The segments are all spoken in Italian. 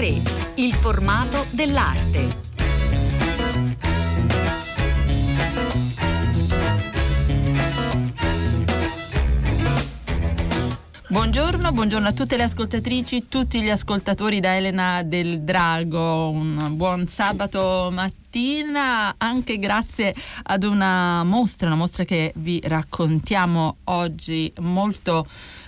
3. Il formato dell'arte. Buongiorno, buongiorno, a tutte le ascoltatrici, tutti gli ascoltatori da Elena del Drago. Un buon sabato mattina, anche grazie ad una mostra, una mostra che vi raccontiamo oggi molto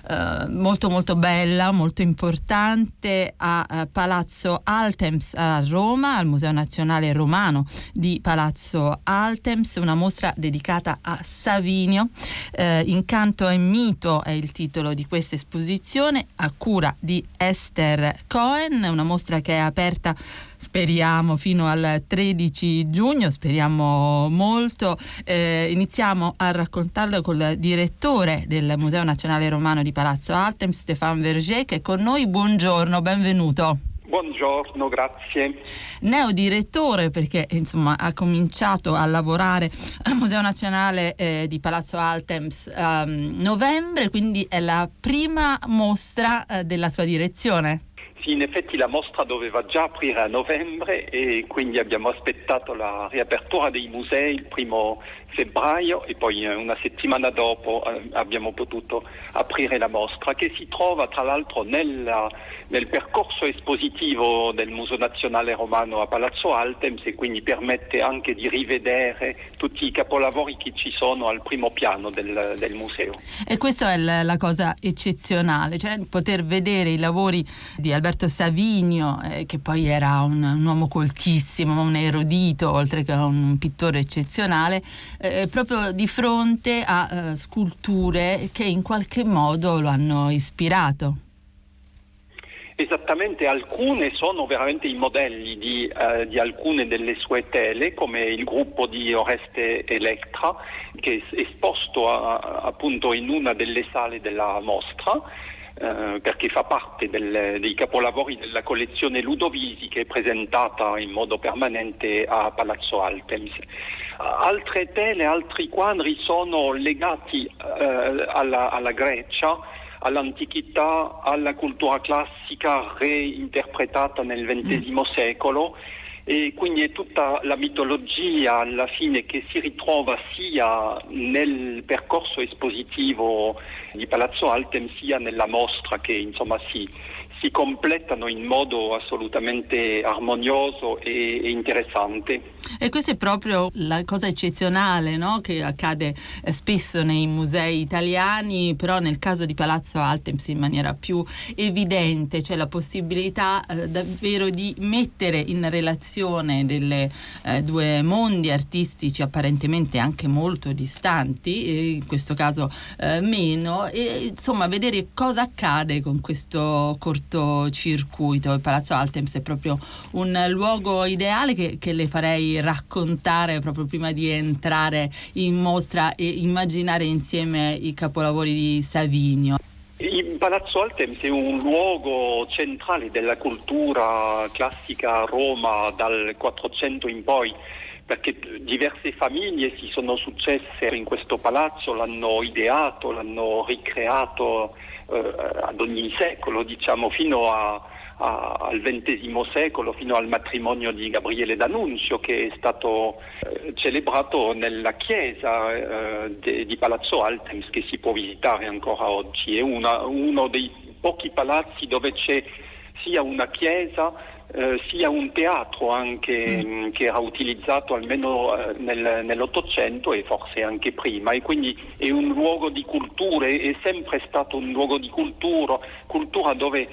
eh, molto molto bella, molto importante a, a Palazzo Altems a Roma, al Museo Nazionale Romano di Palazzo Altems, una mostra dedicata a Savinio. Eh, Incanto e mito è il titolo di questa esposizione a cura di Esther Cohen, una mostra che è aperta speriamo fino al 13 giugno, speriamo molto. Eh, iniziamo a raccontarlo col direttore del Museo Nazionale Romano di Palazzo Altem, Stéphane Verger, che è con noi. Buongiorno, benvenuto. Buongiorno, grazie. Neodirettore perché insomma ha cominciato a lavorare al Museo Nazionale eh, di Palazzo Altems a um, novembre, quindi è la prima mostra eh, della sua direzione. Sì, in effetti la mostra doveva già aprire a novembre e quindi abbiamo aspettato la riapertura dei musei il primo febbraio e poi eh, una settimana dopo eh, abbiamo potuto aprire la mostra che si trova tra l'altro nella, nel percorso espositivo del Museo Nazionale Romano a Palazzo Altems e quindi permette anche di rivedere tutti i capolavori che ci sono al primo piano del, del museo. E questa è la, la, cosa eccezionale, cioè poter vedere i lavori di Alberto Savinio, eh, che poi era un, un uomo coltissimo, un erudito, oltre che un pittore eccezionale, eh, proprio di fronte a uh, sculture che in qualche modo lo hanno ispirato. Esattamente, alcune sono veramente i modelli di, uh, di, alcune delle sue tele, come il gruppo di Oreste Electra, che è esposto a, appunto in una delle sale della mostra. Uh, perché fa parte del, dei capolavori della collezione Ludovisi che è presentata in modo permanente a Palazzo Altems altre tele, altri quadri sono legati eh, alla, alla Grecia, all'antichità, alla cultura classica reinterpretata nel XX mm. secolo e quindi è tutta la mitologia alla fine che si ritrova sia nel percorso espositivo di Palazzo Altem sia nella mostra che insomma si, si completano in modo assolutamente armonioso e, interessante. E questa è proprio la cosa eccezionale no? che accade eh, spesso nei musei italiani, però nel caso di Palazzo Altems in maniera più evidente, cioè la possibilità eh, davvero di mettere in relazione delle eh, due mondi artistici apparentemente anche molto distanti, in questo caso eh, meno, e insomma vedere cosa accade con questo cortile circuito. Il Palazzo Altems è proprio un luogo ideale che, che le farei raccontare proprio prima di entrare in mostra e immaginare insieme i capolavori di Savinio. Il Palazzo Altems è un luogo centrale della cultura classica a Roma dal 400 in poi perché diverse famiglie si sono successe in questo palazzo, l'hanno ideato, l'hanno ricreato eh, ad ogni secolo, diciamo, fino a, a, al XX secolo, fino al matrimonio di Gabriele D'Annunzio, che è stato eh, celebrato nella chiesa eh, de, di Palazzo Altems, che si può visitare ancora oggi. È una, uno dei pochi palazzi dove c'è sia una chiesa eh, sia un teatro anche, mm. che era utilizzato almeno eh, nel, nell'Ottocento e forse anche prima e quindi è un luogo di cultura, è sempre stato un luogo di cultura, cultura dove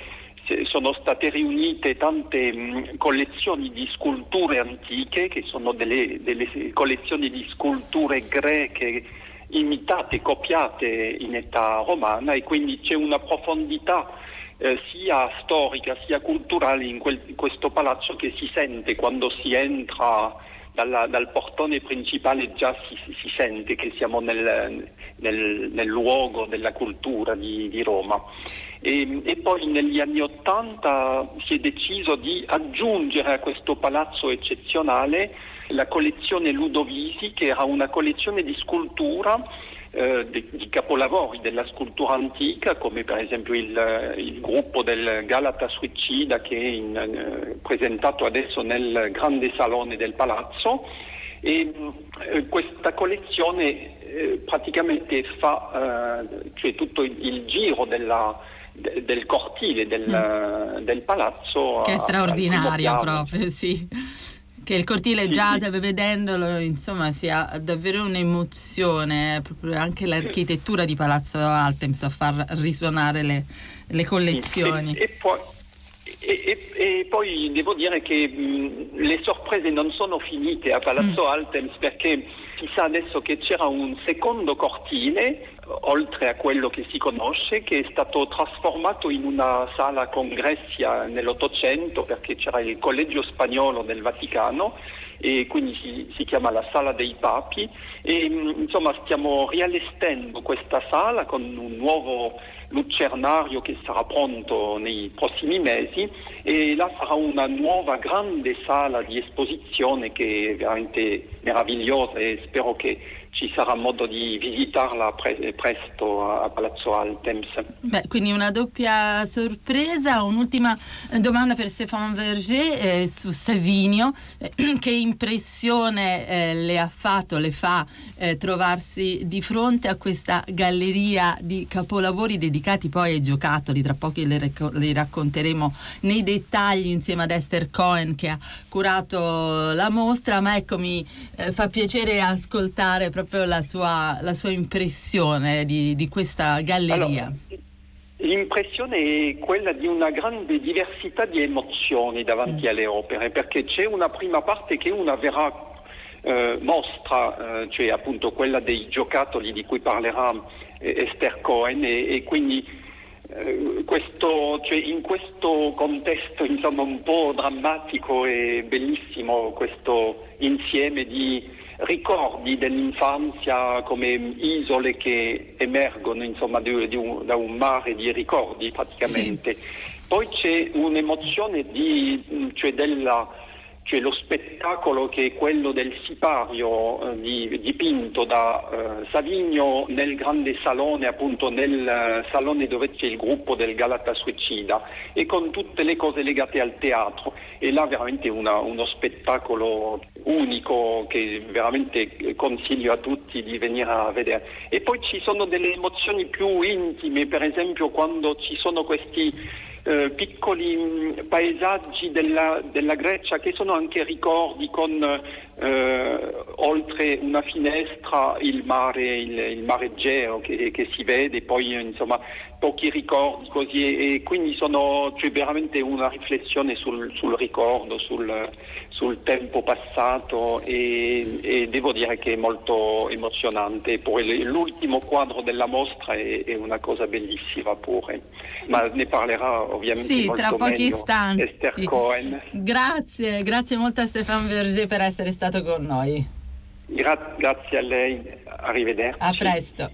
sono state riunite tante mh, collezioni di sculture antiche che sono delle, delle collezioni di sculture greche imitate, copiate in età romana e quindi c'è una profondità eh, sia storica sia culturale in, quel, in, questo palazzo che si sente quando si entra dalla, dal portone principale già si, si sente che siamo nel, nel, nel, luogo della cultura di, di Roma. E, e, poi negli anni Ottanta si è deciso di aggiungere a questo palazzo eccezionale la collezione Ludovisi, che era una collezione di scultura eh, di, di, capolavori della scultura antica, come per esempio il, il gruppo del Galata Suicida che è in, eh, presentato adesso nel grande salone del palazzo. E eh, questa collezione praticamente fa cioè tutto il, il giro della, de, del cortile del, mm. del, palazzo. Che è straordinario proprio, sì che il cortile già vedendolo insomma sia davvero un'emozione proprio anche l'architettura di Palazzo Altems a far risuonare le, le collezioni. E, e, poi, e, e, poi, devo dire che mh, le sorprese non sono finite a Palazzo mm. Altems perché si sa adesso che c'era un secondo cortile oltre a quello che si conosce, che è stato trasformato in una sala congressi nell'Ottocento perché c'era il collegio spagnolo del Vaticano e quindi si, si, chiama la Sala dei Papi. E mm, insomma stiamo riallestendo questa sala con un nuovo lucernario che sarà pronto nei prossimi mesi e là sarà una nuova grande sala di esposizione che è veramente meravigliosa e spero che ci sarà modo di visitarla pre- presto a Palazzo Altems. Beh, quindi una doppia sorpresa. Un'ultima eh, domanda per Stéphane Verger eh, su Savinio. Eh, che impressione eh, le ha fatto, le fa eh, trovarsi di fronte a questa galleria di capolavori dedicati poi ai giocattoli? Tra poco le, rec- le racconteremo nei dettagli insieme ad Esther Cohen che ha curato la mostra, ma ecco mi eh, fa piacere ascoltare proprio la sua, la sua impressione di, di, questa galleria? Allora, l'impressione è quella di una grande diversità di emozioni davanti mm. alle opere, perché c'è una prima parte che è una vera eh, mostra, eh, cioè appunto quella dei giocattoli di cui parlerà eh, Esther Cohen e, e quindi eh, questo, cioè in questo contesto insomma, un po' drammatico e bellissimo questo insieme di ricordi dell'infanzia come isole che emergono insomma, di, di un, da un mare di ricordi praticamente. Sì. Poi c'è un'emozione di, cioè della cioè lo spettacolo che è quello del sipario eh, dipinto da eh, Savigno nel grande salone, appunto nel eh, salone dove c'è il gruppo del Galata Suicida e con tutte le cose legate al teatro. E là veramente una, uno spettacolo unico che veramente consiglio a tutti di venire a vedere. E poi ci sono delle emozioni più intime, per esempio quando ci sono questi eh, piccoli mh, paesaggi della, della, Grecia che sono anche ricordi con eh, oltre una finestra il mare, il, il mare Egeo che, che, si vede, poi insomma pochi ricordi così e, quindi sono cioè, veramente una riflessione sul, sul ricordo, sul, sul, tempo passato e, e, devo dire che è molto emozionante. Poi l'ultimo quadro della mostra è, è una cosa bellissima pure, ma ne parlerà ovviamente sì, molto tra pochi meglio istanti. Esther Cohen. Grazie, grazie molto a Stefano Verger per essere stato con noi. Gra- grazie a lei, arrivederci. A presto.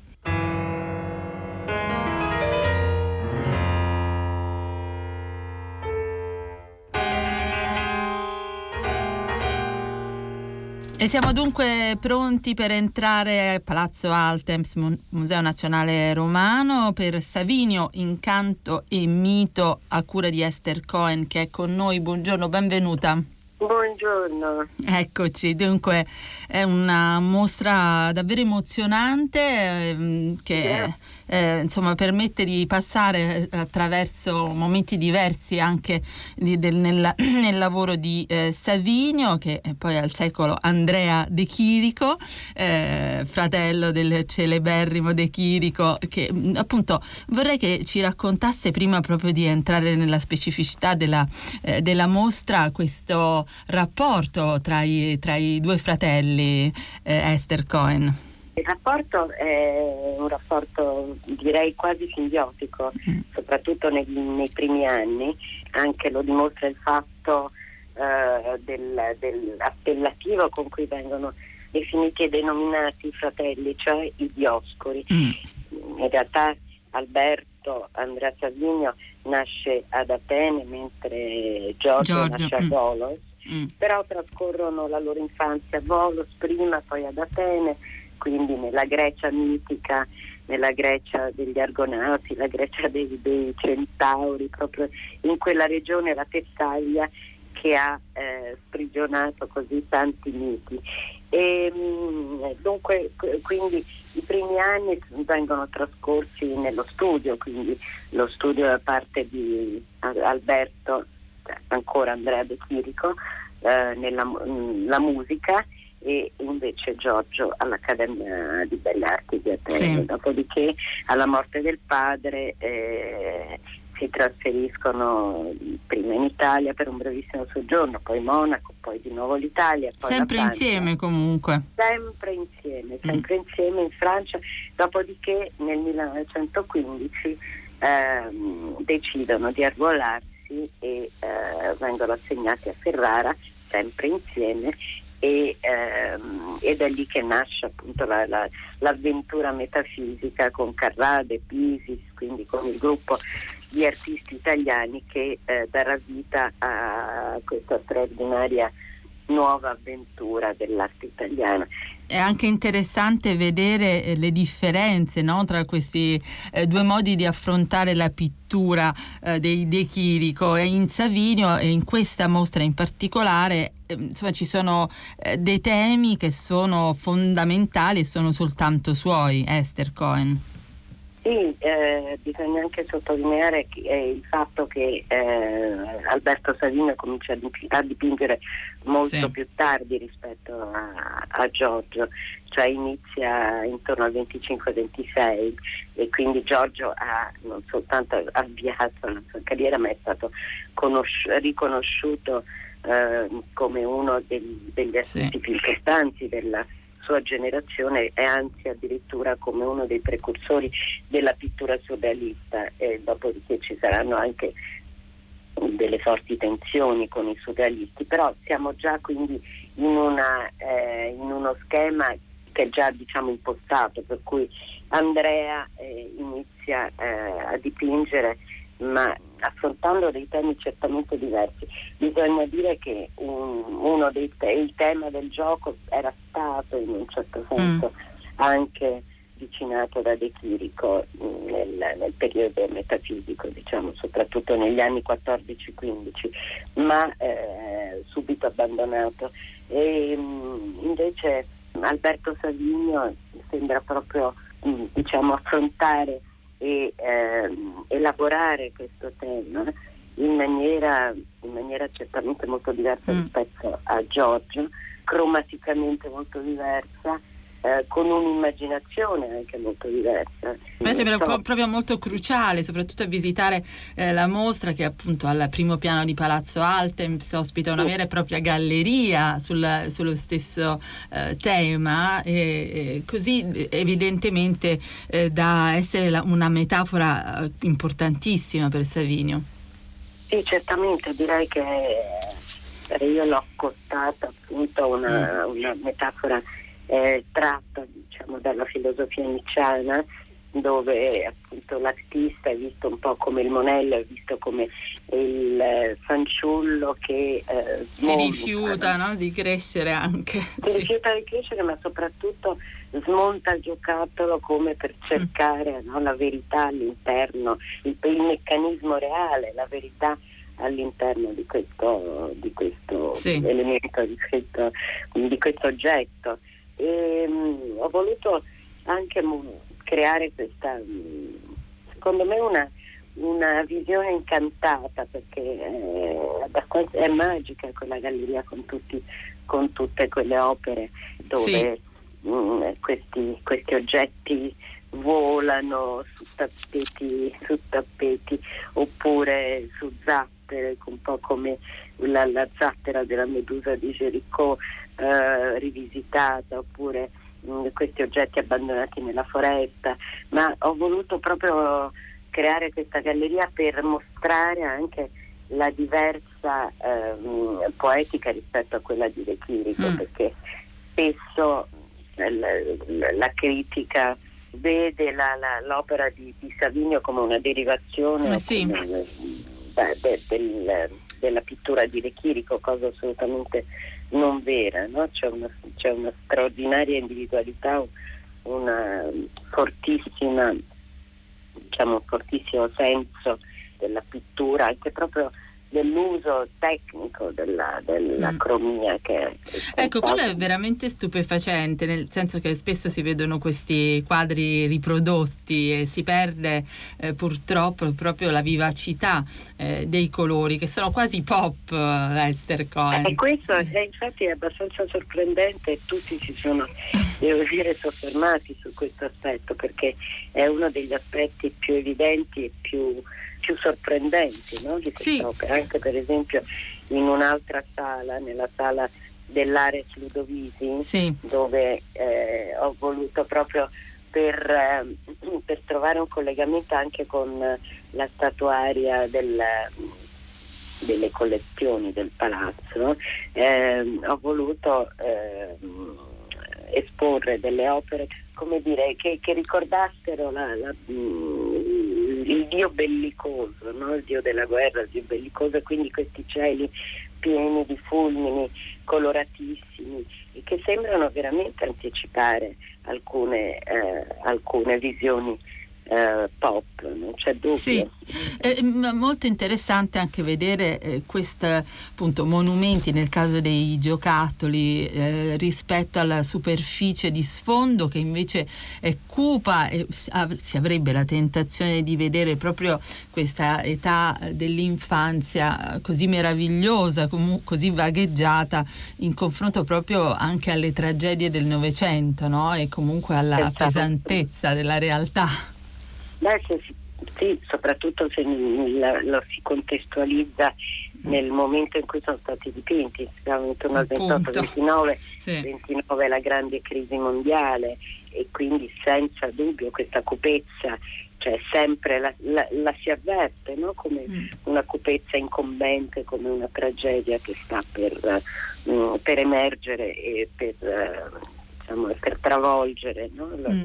E siamo dunque pronti per entrare a Palazzo Altems, Museo Nazionale Romano, per Savinio, Incanto e Mito a cura di Esther Cohen che è con noi. Buongiorno, benvenuta. Buongiorno. Eccoci, dunque è una mostra davvero emozionante eh, che... Yeah eh, insomma, permette di passare eh, attraverso momenti diversi anche di, del, nel, nel, lavoro di eh, Savinio, che poi al secolo Andrea De Chirico, eh, fratello del celeberrimo De Chirico, che mm, appunto vorrei che ci raccontasse prima proprio di entrare nella specificità della, eh, della mostra questo rapporto tra i, tra i due fratelli Esther Cohen. Il rapporto è un rapporto direi quasi simbiotico, mm. soprattutto nei, nei, primi anni, anche lo dimostra il fatto uh, del, dell'appellativo con cui vengono definiti e denominati i fratelli, cioè i Dioscuri. Mm. In realtà Alberto Andrea Savigno nasce ad Atene mentre Giorgio, Giorgio. nasce a mm. Volos, mm. però trascorrono la loro infanzia a Volos prima, poi ad Atene quindi nella Grecia mitica, nella Grecia degli Argonauti, la Grecia dei, dei Centauri, proprio in quella regione, la Tessaglia, che ha eh, sprigionato così tanti miti. E, mm, dunque, quindi i primi anni vengono trascorsi nello studio, quindi lo studio da parte di Alberto, cioè ancora Andrea De Chirico, eh, nella la musica e invece Giorgio all'Accademia di Belle Arti di Atene. Sì. Dopodiché alla morte del padre eh, si trasferiscono prima in Italia per un brevissimo soggiorno, poi Monaco, poi di nuovo l'Italia. sempre insieme comunque. Sempre insieme, sempre mm. insieme in Francia, dopodiché nel 1915 ehm, decidono di arruolarsi e eh, vengono assegnati a Ferrara, sempre insieme, e, ehm, ed è lì che nasce appunto la, la, l'avventura metafisica con Carrade, Pisis, quindi con il gruppo di artisti italiani che eh, darà vita a questa straordinaria nuova avventura dell'arte italiana. È anche interessante vedere eh, le differenze no, tra questi eh, due modi di affrontare la pittura eh, dei De Chirico e in Savinio e in questa mostra in particolare eh, insomma, ci sono eh, dei temi che sono fondamentali e sono soltanto suoi, Esther Cohen. Sì, eh, bisogna anche sottolineare eh, il fatto che Alberto Savino comincia a dipingere molto sì. più tardi rispetto a, a, Giorgio, cioè inizia intorno al 25-26 e quindi Giorgio ha non soltanto avviato la sua carriera ma è stato conosci- riconosciuto eh, come uno degli, degli artisti sì. più importanti della sua generazione e anzi addirittura come uno dei precursori della pittura surrealista e dopodiché ci saranno anche delle forti tensioni con i surrealisti, però siamo già quindi in, una, eh, in uno schema che è già diciamo impostato, per cui Andrea eh, inizia eh, a dipingere ma affrontando dei temi certamente diversi. Bisogna dire che un, uno dei te- il tema del gioco era stato in un certo senso mm. anche vicinato da De Chirico mm, nel, nel, periodo metafisico, diciamo, soprattutto negli anni 14-15, ma eh, subito abbandonato. E, mm, invece Alberto Savigno sembra proprio diciamo, affrontare e ehm, elaborare questo tema in maniera, in maniera, certamente molto diversa mm. rispetto a Giorgio, cromaticamente molto diversa eh, con un'immaginazione anche molto diversa. Me sembra so. proprio molto cruciale, soprattutto a visitare eh, la mostra che appunto al primo piano di Palazzo Altemps ospita una vera e propria galleria sul, sullo stesso eh, tema e, e, così evidentemente eh, da essere la, una metafora eh, importantissima per Savinio. Sì, certamente, direi che io l'ho accostata appunto a una, mm. una metafora eh, tratta diciamo, dalla filosofia nicciana dove appunto l'artista è visto un po' come il monello, è visto come il eh, fanciullo che eh, si rifiuta no? di crescere anche. Si sì. rifiuta di crescere ma soprattutto smonta il giocattolo come per mm. cercare mm. no, la verità all'interno, il, il, meccanismo reale, la verità all'interno di questo, di questo sì. elemento, di questo, di questo oggetto e mh, ho voluto anche mh, creare questa, mh, secondo me una, una, visione incantata perché eh, è magica quella galleria con, tutti, con tutte quelle opere dove sì. questi, questi oggetti volano su tappeti, su tappeti oppure su zattere, un po' come la, la zattera della medusa di Gericault eh, rivisitata oppure mh, mm, questi oggetti abbandonati nella foresta, ma ho voluto proprio creare questa galleria per mostrare anche la diversa eh, poetica rispetto a quella di De Chirico, mm. perché spesso la, la, la critica vede la, l'opera di, di, Savinio come una derivazione eh sì. come, beh, de, del, della pittura di De Chirico, cosa assolutamente non vera, no? c'è, una, c'è, una, straordinaria individualità, una diciamo, un fortissimo senso della pittura, anche proprio dell'uso tecnico della, della mm. cromia che ecco quello è veramente stupefacente nel senso che spesso si vedono questi quadri riprodotti e si perde eh, purtroppo proprio la vivacità eh, dei colori che sono quasi pop eh, Esther Cohen e questo è infatti è abbastanza sorprendente tutti si sono devo dire soffermati su questo aspetto perché è uno degli aspetti più evidenti e più più sorprendenti no, di quest'opera, sì. anche per esempio in un'altra sala, nella sala dell'Ares Ludovisi, sì. dove eh, ho voluto proprio per, eh, per, trovare un collegamento anche con la statuaria del, delle collezioni del palazzo, eh, ho voluto ehm, esporre delle opere come dire, che, che ricordassero la, la, dio bellicoso, no? il dio della guerra, il dio bellicoso, quindi questi cieli pieni di fulmini coloratissimi e che sembrano veramente anticipare alcune, eh, alcune visioni eh, pop, non c'è dubbio. Sì, è molto interessante anche vedere eh, questi appunto monumenti nel caso dei giocattoli eh, rispetto alla superficie di sfondo che invece è cupa e si avrebbe la tentazione di vedere proprio questa età dell'infanzia così meravigliosa, com- così vagheggiata in confronto proprio anche alle tragedie del Novecento no? e comunque alla esatto. pesantezza della realtà. Beh, se, sì, soprattutto se lo, si contestualizza nel momento in cui sono stati dipinti, siamo intorno al 28-29, sì. 29 la grande crisi mondiale e quindi senza dubbio questa cupezza, cioè sempre la, la, la si avverte no? come mm. una cupezza incombente, come una tragedia che sta per, uh, per emergere e per... Uh, diciamo, per travolgere no? la, mm.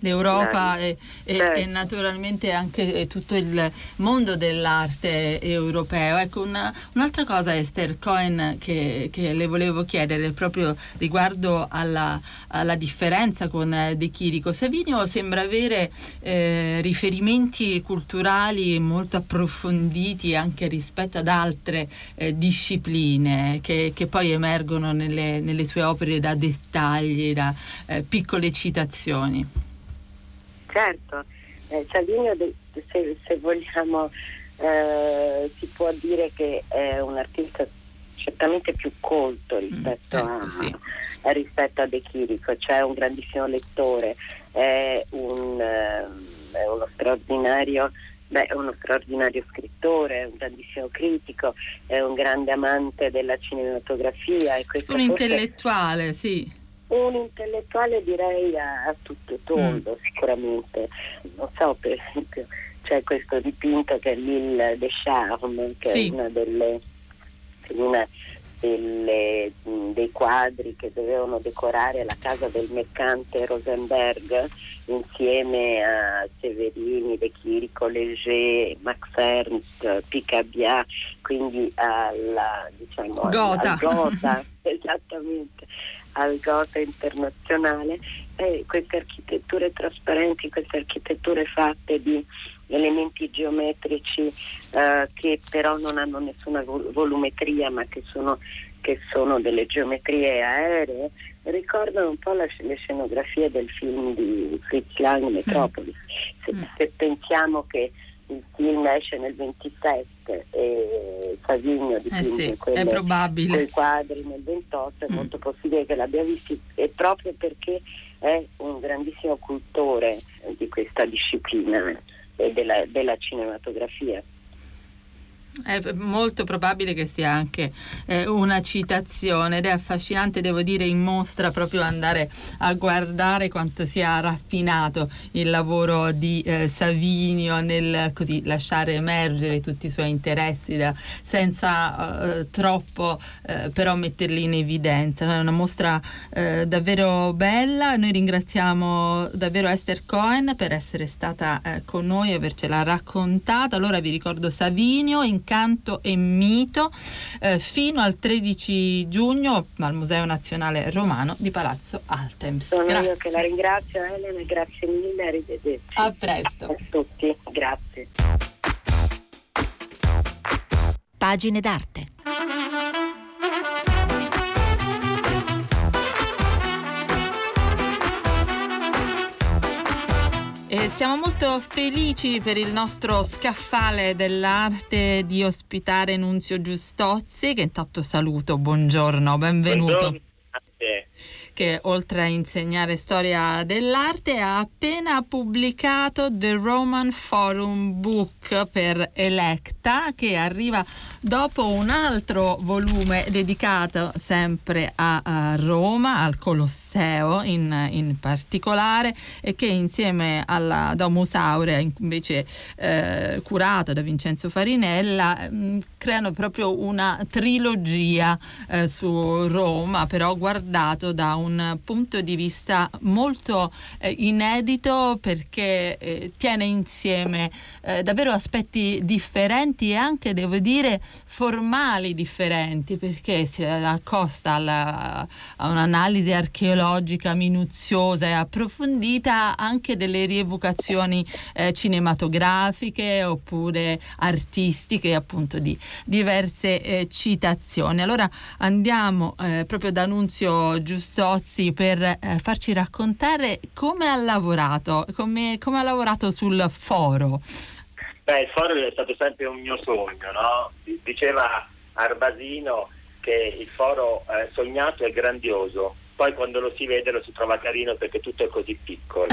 l'Europa e, certo. naturalmente anche tutto il mondo dell'arte europeo. Ecco, una, un'altra cosa Esther Cohen che, che, le volevo chiedere proprio riguardo alla, alla differenza con De Chirico. Savinio sembra avere eh, riferimenti culturali molto approfonditi anche rispetto ad altre eh, discipline che, che, poi emergono nelle, nelle sue opere da dettagli, da da eh, piccole citazioni. Certo, eh, Salvini se, se vogliamo eh, si può dire che è un artista certamente più colto rispetto, mm, a, sì. rispetto a De Chirico, cioè un grandissimo lettore, è, un, eh, è uno straordinario Beh, è uno straordinario scrittore, è un grandissimo critico, è un grande amante della cinematografia. Un intellettuale, sì un intellettuale direi a, a tutto tondo mm. sicuramente. Non so, per esempio, c'è questo dipinto che è l'Île de Charme, che sì. è una delle, una delle, dei quadri che dovevano decorare la casa del mercante Rosenberg insieme a Severini, De Chirico, Léger, Max Ernst, Picabia, quindi alla diciamo Gota, al Gota esattamente al Gotha internazionale, eh, queste architetture trasparenti, queste architetture fatte di elementi geometrici eh, che però non hanno nessuna volumetria ma che sono, che sono delle geometrie aeree, ricordano un po' la, le scenografie del film di Fritz Lang, Metropolis. Se, mm. se pensiamo che il film esce nel 27 e Savigno dipinge eh sì, quelle, quei quadri nel 28, è mm. molto possibile che l'abbia visto e proprio perché è un grandissimo cultore di questa disciplina e della, della cinematografia. È molto probabile che sia anche eh, una citazione ed è affascinante, devo dire, in mostra proprio andare a guardare quanto sia raffinato il lavoro di eh, Savinio nel così lasciare emergere tutti i suoi interessi da, senza eh, troppo eh, però metterli in evidenza. È una mostra eh, davvero bella. Noi ringraziamo davvero Esther Cohen per essere stata eh, con noi e avercela raccontata. Allora vi ricordo Savinio in Incanto e Mito eh, fino al 13 giugno al Museo Nazionale Romano di Palazzo Altems. Sono grazie. io che la ringrazio Elena, grazie mille, arrivederci. A presto. A tutti, grazie. Pagine d'arte. Siamo molto felici per il nostro scaffale dell'arte di ospitare Nunzio Giustozzi, che intanto saluto, buongiorno, benvenuto. Buongiorno che oltre a insegnare storia dell'arte ha appena pubblicato The Roman Forum Book per Electa che arriva dopo un altro volume dedicato sempre a, Roma, al Colosseo in, in, particolare e che insieme alla Domus Aurea invece eh, curato da Vincenzo Farinella mh, mm, creano proprio una trilogia eh, su Roma però guardato da un un punto di vista molto eh, inedito perché eh, tiene insieme eh, davvero aspetti differenti e anche, devo dire, formali differenti perché si accosta alla, a un'analisi archeologica minuziosa e approfondita anche delle rievocazioni eh, cinematografiche oppure artistiche appunto di diverse eh, citazioni. Allora andiamo eh, proprio da Nunzio Giustotti Pozzi per eh, farci raccontare come ha lavorato, come, come, ha lavorato sul foro. Beh, il foro è stato sempre un mio sogno, no? Diceva Arbasino che il foro eh, sognato è grandioso, poi quando lo si vede lo si trova carino perché tutto è così piccolo.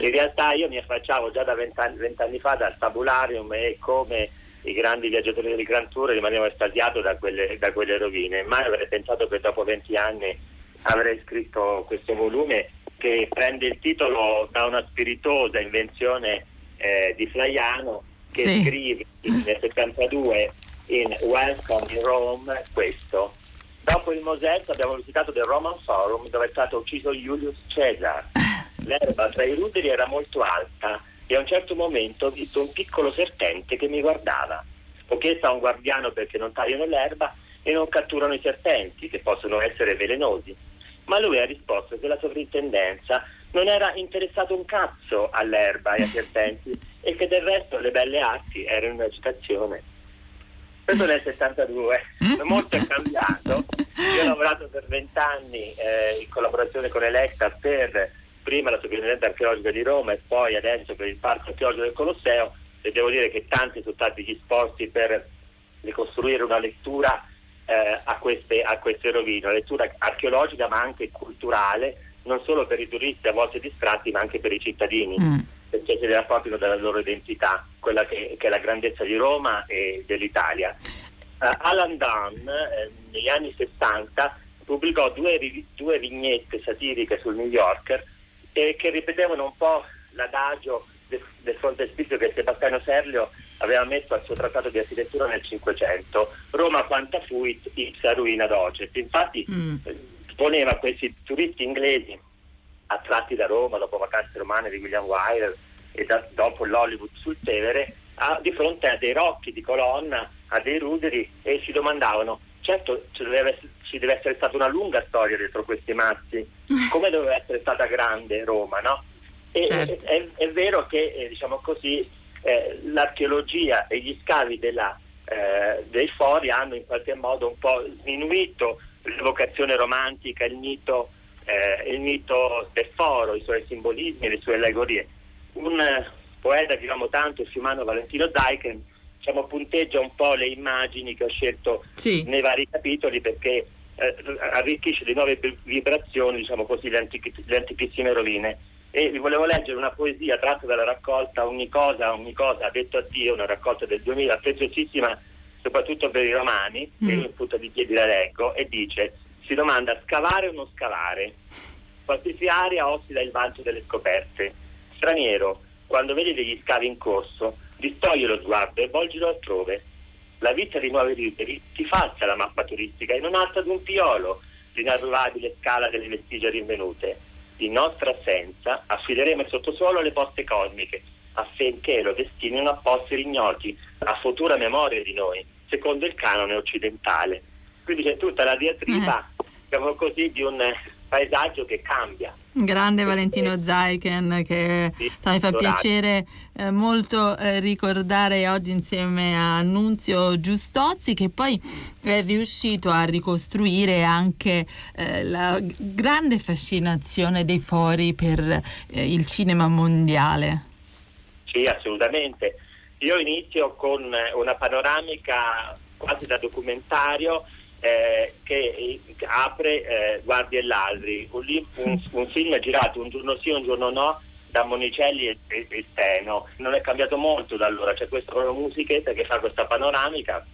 In realtà io mi affacciavo già da vent'anni, vent'anni fa dal tabularium e come i grandi viaggiatori del Grand Tour rimanevo estasiato da quelle, da quelle rovine. Mai avrei pensato che dopo 20 anni avrei scritto questo volume che prende il titolo da una spiritosa invenzione eh, di Flaiano che sì. scrive nel 72 in Welcome in Rome questo. Dopo il Mosè abbiamo visitato il Roman Forum dove è stato ucciso Julius Caesar. L'erba tra i ruderi era molto alta e a un certo momento ho visto un piccolo serpente che mi guardava. Ho chiesto a un guardiano perché non tagliano l'erba e non catturano i serpenti che possono essere velenosi ma lui ha risposto che la sovrintendenza non era interessato un cazzo all'erba e ai serpenti e che del resto le belle arti erano una citazione. Questo nel 72, molto è cambiato. Io ho lavorato per vent'anni eh, in collaborazione con Electa per prima la Sovrintendenza Archeologica di Roma e poi adesso per il Parco Archeologico del Colosseo e devo dire che tanti sono stati gli sforzi per ricostruire una lettura eh, a, queste, a, queste, rovine, una lettura archeologica ma anche culturale, non solo per i turisti a volte distratti ma anche per i cittadini, mm. perché se ne appropriano della loro identità, quella che, che, è la grandezza di Roma e dell'Italia. Uh, Alan Dunn eh, negli anni 60 pubblicò due, due vignette satiriche sul New Yorker eh, che ripetevano un po' l'adagio del, del frontespizio che Sebastiano Serlio aveva messo al suo trattato di architettura nel Cinquecento. Roma quanta fuit ipsa ruina docet. Infatti mm. poneva questi turisti inglesi attratti da Roma dopo vacanze romane di William Wyler e da, dopo l'Hollywood sul Tevere a, di fronte a dei rocchi di colonna, a dei ruderi e si domandavano certo ci deve, ci deve essere stata una lunga storia dietro questi mazzi, come doveva essere stata grande Roma, no? E certo. è, è, vero che, eh, diciamo così, eh, l'archeologia e gli scavi della, eh, dei fori hanno in qualche modo un po' sminuito l'evocazione romantica, il mito, eh, il mito del foro, i suoi simbolismi, le sue allegorie. Un eh, poeta che amo tanto, il fiumano Valentino Daiken, diciamo, punteggia un po' le immagini che ho scelto sì. nei vari capitoli perché eh, arricchisce di nuove vibrazioni, diciamo così, le, antichi, le antichissime rovine e vi volevo leggere una poesia tratta dalla raccolta Ogni cosa, ogni cosa ha detto a Dio, una raccolta del 2000 preziosissima soprattutto per i romani, mm. che io appunto di piedi la leggo, e dice, si domanda scavare o non scavare? Qualsiasi area ossida il vanto delle scoperte. Straniero, quando vedi degli scavi in corso, distoglie lo sguardo e volgilo altrove. La vita di nuovi riveri ti falsa la mappa turistica e non alza ad un piolo l'inarrivabile scala delle vestigia rinvenute in nostra assenza affideremo il sottosuolo alle poste cosmiche, affinché lo destinino a posti ignoti, a futura memoria di noi, secondo il canone occidentale. Quindi c'è tutta la diatriba, diciamo così, di un paesaggio che cambia. Grande Valentino Zaiken che sì, mi fa piacere eh, molto eh, ricordare oggi insieme a Nunzio Giustozzi che poi è riuscito a ricostruire anche eh, la grande fascinazione dei fori per eh, il cinema mondiale. Sì, assolutamente. Io inizio con una panoramica quasi da documentario eh, che apre eh, Guardi e Ladri, un, un, un, film girato un giorno sì, un giorno no da Monicelli e, e, e Steno. Non è cambiato molto da allora, c'è questa musichetta che fa questa panoramica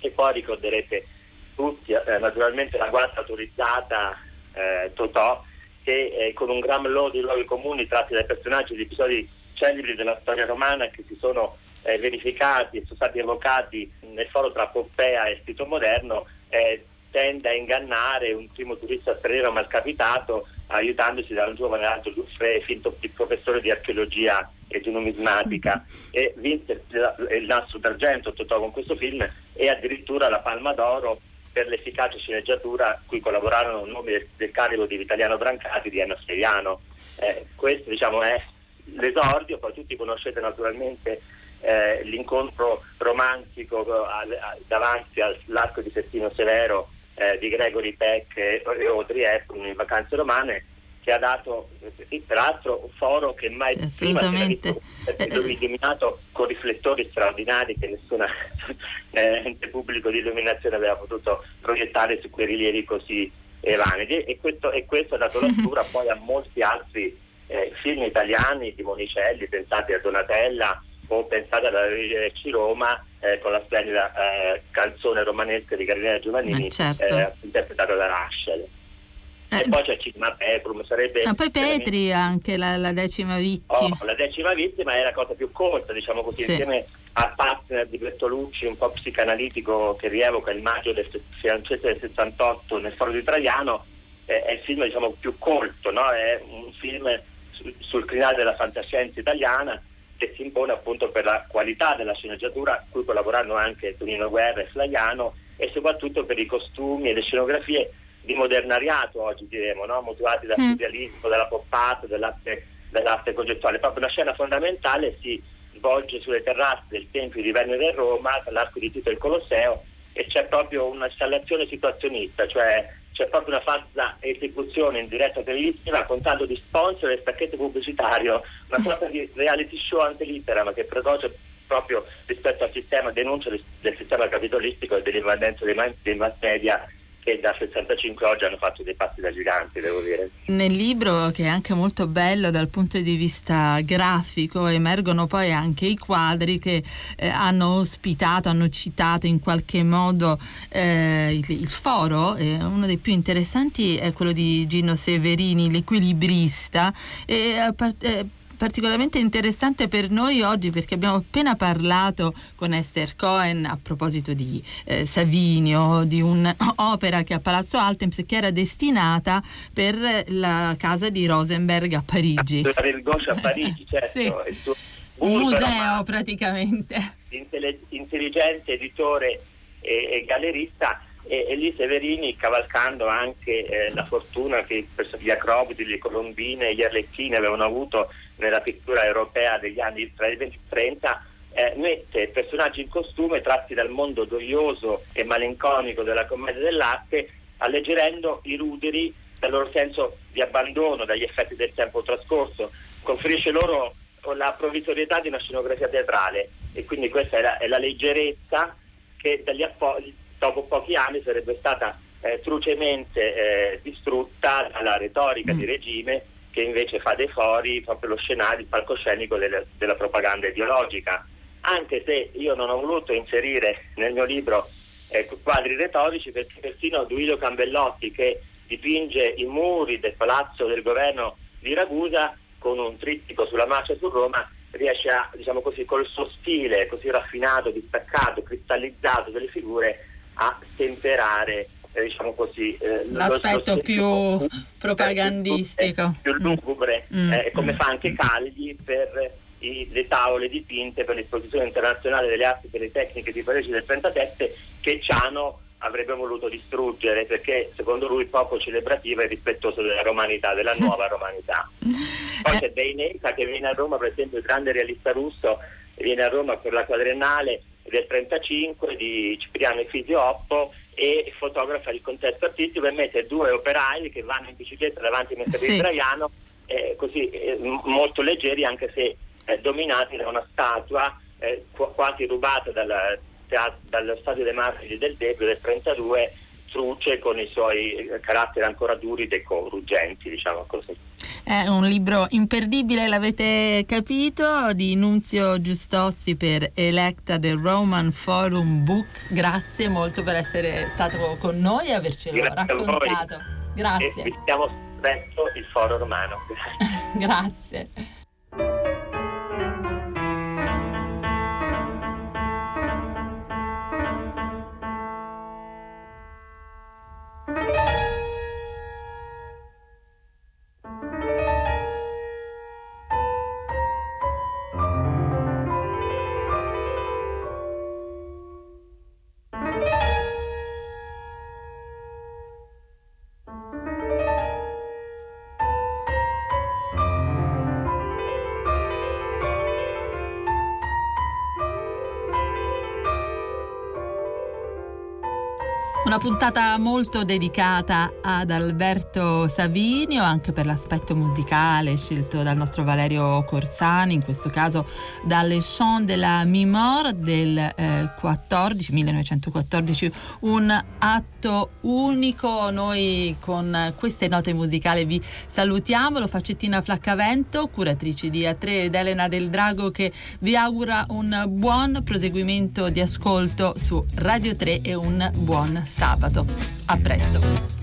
e poi ricorderete tutti, eh, naturalmente la guardia autorizzata eh, Totò che eh, con un gran lodo di luoghi comuni tratti dai personaggi di episodi celebri della storia romana che si sono eh, verificati e sono stati evocati nel foro tra Poppea e Spito Moderno eh, tende a ingannare un primo turista straniero malcapitato aiutandosi da un giovane Aldo Giuffre, finto professore di archeologia e di numismatica e vinse il nastro d'argento Totò con questo film e addirittura la Palma d'Oro per l'efficace sceneggiatura cui collaborarono nomi del, del carico di Vitaliano Brancati di Enno Seriano. Eh, questo diciamo, è l'esordio, poi tutti conoscete naturalmente eh, l'incontro romantico al, al, davanti all'arco di Settino Severo eh, di Gregory Peck e, e Audrey Hepburn in Vacanze Romane che ha dato eh, tra l'altro un foro che mai sì, prima era visto illuminato con riflettori straordinari che nessun eh, ente pubblico di illuminazione aveva potuto proiettare su quei rilievi così evanidi e questo, e questo ha dato lettura poi a molti altri eh, film italiani di Monicelli, pensate a Donatella o pensate alla Ricci Roma eh, con la splendida eh, canzone romanesca di Carinella Giovannini eh, certo. eh, interpretata da Raschel. E Eh, poi c'è Cinema Petrum, sarebbe... ah, poi Petri anche la, la decima vittima. Oh, la decima vittima è la cosa più corta, diciamo così, Sì. insieme al partner di Bertolucci, un po' psicanalitico che rievoca il maggio del se- francese del 68 nel foro eh, è il film diciamo, più colto, no? è un film sul crinale della fantascienza italiana che si impone appunto per la qualità della sceneggiatura, a cui collaborano anche Tonino Guerra e Flaiano, e soprattutto per i costumi e le scenografie di modernariato oggi diremo, no? mutuati dal Mm. surrealismo, dalla pop art, dell'arte, dell'arte concettuale. Proprio la scena fondamentale si svolge sulle terrazze del Tempio di Venere e Roma, all'arco di Tito e il Colosseo, e c'è proprio un'installazione situazionista, cioè c'è proprio una falsa esecuzione in diretta televisiva con tanto di sponsor e stacchetto pubblicitario, una sorta di reality show ante litteram che produce proprio rispetto al sistema, denuncia del, sistema capitalistico e dell'invadenza ma- dei mass media che da 65 oggi hanno fatto dei passi da giganti, devo dire. Nel libro, che è anche molto bello dal punto di vista grafico, emergono poi anche i quadri che eh, hanno ospitato, hanno citato in qualche modo eh, il, il foro. Eh, uno dei più interessanti è quello di Gino Severini, l'equilibrista. E, eh, eh, particolarmente interessante per noi oggi perché abbiamo appena parlato con Esther Cohen a proposito di eh, Savinio, di un'opera che a Palazzo Altemps che era destinata per la casa di Rosenberg a Parigi. La Vergoscia a Parigi, certo. Sì. il museo romanzo, praticamente. intelligente editore e, e gallerista e, e lì Severini cavalcando anche eh, la fortuna che per- gli acrobiti, le colombine e gli arlecchini avevano avuto nella pittura europea degli anni tra i 20 e i 30 eh, mette personaggi in costume tratti dal mondo gioioso e malinconico della commedia dell'arte alleggerendo i ruderi dal loro senso di abbandono dagli effetti del tempo trascorso. Conferisce loro la provvisorietà di una scenografia teatrale. E quindi questa è la, è la leggerezza che dagli appo- dopo pochi anni sarebbe stata eh, trucemente eh, distrutta dalla retorica di regime che invece fa dei fori proprio lo scenario, il palcoscenico della, della propaganda ideologica. Anche se io non ho voluto inserire nel mio libro eh, quadri retorici perché persino Duilio Cambellotti che dipinge i muri del palazzo del governo di Ragusa con un trittico sulla marcia su Roma riesce a, diciamo così, col suo stile così raffinato, distaccato, cristallizzato delle figure a temperare eh, diciamo così, eh, L'aspetto lo- più propagandistico. più lugubre, Mm, eh, come mm, fa anche. Cagli per i, le tavole dipinte per l'esposizione internazionale delle arti e delle tecniche di Parigi del 37 che Ciano avrebbe voluto distruggere perché secondo lui poco celebrativa e rispettoso della romanità, della nuova romanità. Poi c'è Deinesa che viene a Roma, per esempio il grande realista russo, viene a Roma per la quadriennale del 35 di Cipriano e Fisioppo e fotografa il contesto artistico e mette due operai che vanno in bicicletta davanti al Mercato sì. Traiano, eh, così eh, molto leggeri anche se eh, dominati da una statua eh, quasi rubata dal, dallo stadio dei martiri del Debbio del 32 Truce con i suoi eh, caratteri ancora duri e ruggenti, diciamo così. È un libro imperdibile, l'avete capito, di Nunzio Giustozzi per Electa del Roman Forum Book. Grazie molto per essere stato con noi e avercelo Grazie raccontato. Grazie. E visitiamo presto il foro romano. Grazie. Una puntata molto dedicata ad Alberto Savinio, anche per l'aspetto musicale scelto dal nostro Valerio Corsani, in questo caso dalle Chants de la Mimor del eh, 14, 1914, un atto unico. Noi con queste note musicali vi salutiamo, lo fa Cettina Flaccavento, curatrice di A3 ed Elena del Drago che vi augura un buon proseguimento di ascolto su Radio 3 e un buon sabato. A presto!